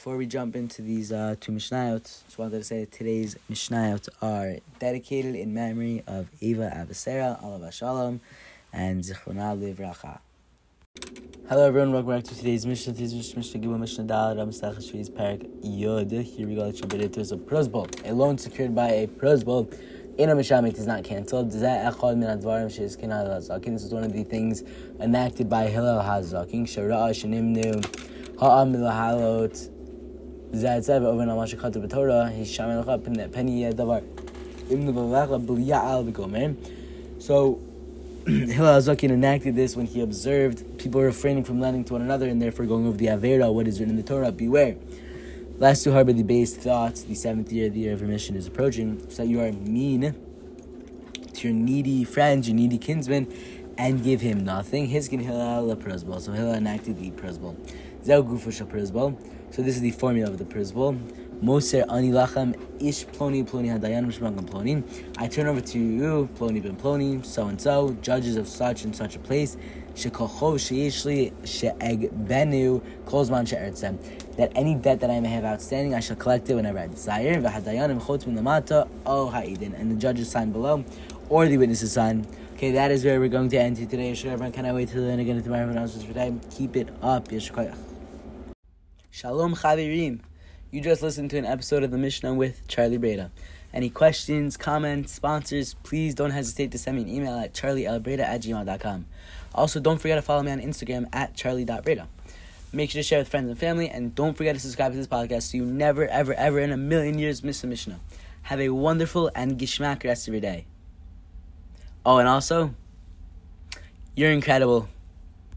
before we jump into these uh, two Mishnayot, just wanted to say that today's Mishnayot are dedicated in memory of Ava Abehsera, Alav Shalom, and Zichrona Livracha. Hello everyone, welcome back to today's Mishnah. Today's Mishnah, Mishnah Gimel Mishnah Dal, Ram Shvi's Parak Yod. Here we go, let's jump into it. a prosbol, a loan secured by a prosbol in a Mishamit is not cancelled. This is one of the things enacted by Hillel Hazakin. Shara'a Shanimnu Ha'am Milahalot Zayatzev over Namash Kata B'Torah. He's Shaman Lachap Penny Davar. So Hillel Hazakin enacted this when he observed people refraining from lending to one another and therefore going over the Avera, what is written in the Torah. Beware. Last two harbor the base thoughts. The seventh year, the year of remission, is approaching. So you are mean to your needy friends, your needy kinsman, and give him nothing. Hiskin Hillel Prosbol. So Hillel enacted the Prosbol. Zeu Gufusha Prosbol. So this is the formula of the Prisbal. Moser ani lacham ish ploni ploni hadayan mishmagam ploni. I turn over to you, ploni ben ploni, so and so, judges of such and such a place. Shekochov sheishli sheeg benu kolzman she'ertzem that any debt that I may have outstanding, I shall collect it whenever I desire. And the judges sign below, or the witnesses sign. Okay, that is where we're going to end today. Everyone, can I wait till then again tomorrow announcements for time? Keep it up. Shalom Chavirim. You just listened to an episode of the Mishnah with Charlie Breda. Any questions, comments, sponsors, please don't hesitate to send me an email at charlielbreda at gmail.com. Also, don't forget to follow me on Instagram at charlie.breda. Make sure to share with friends and family, and don't forget to subscribe to this podcast so you never, ever, ever in a million years miss a Mishnah. Have a wonderful and gishmak rest of your day. Oh, and also, you're incredible.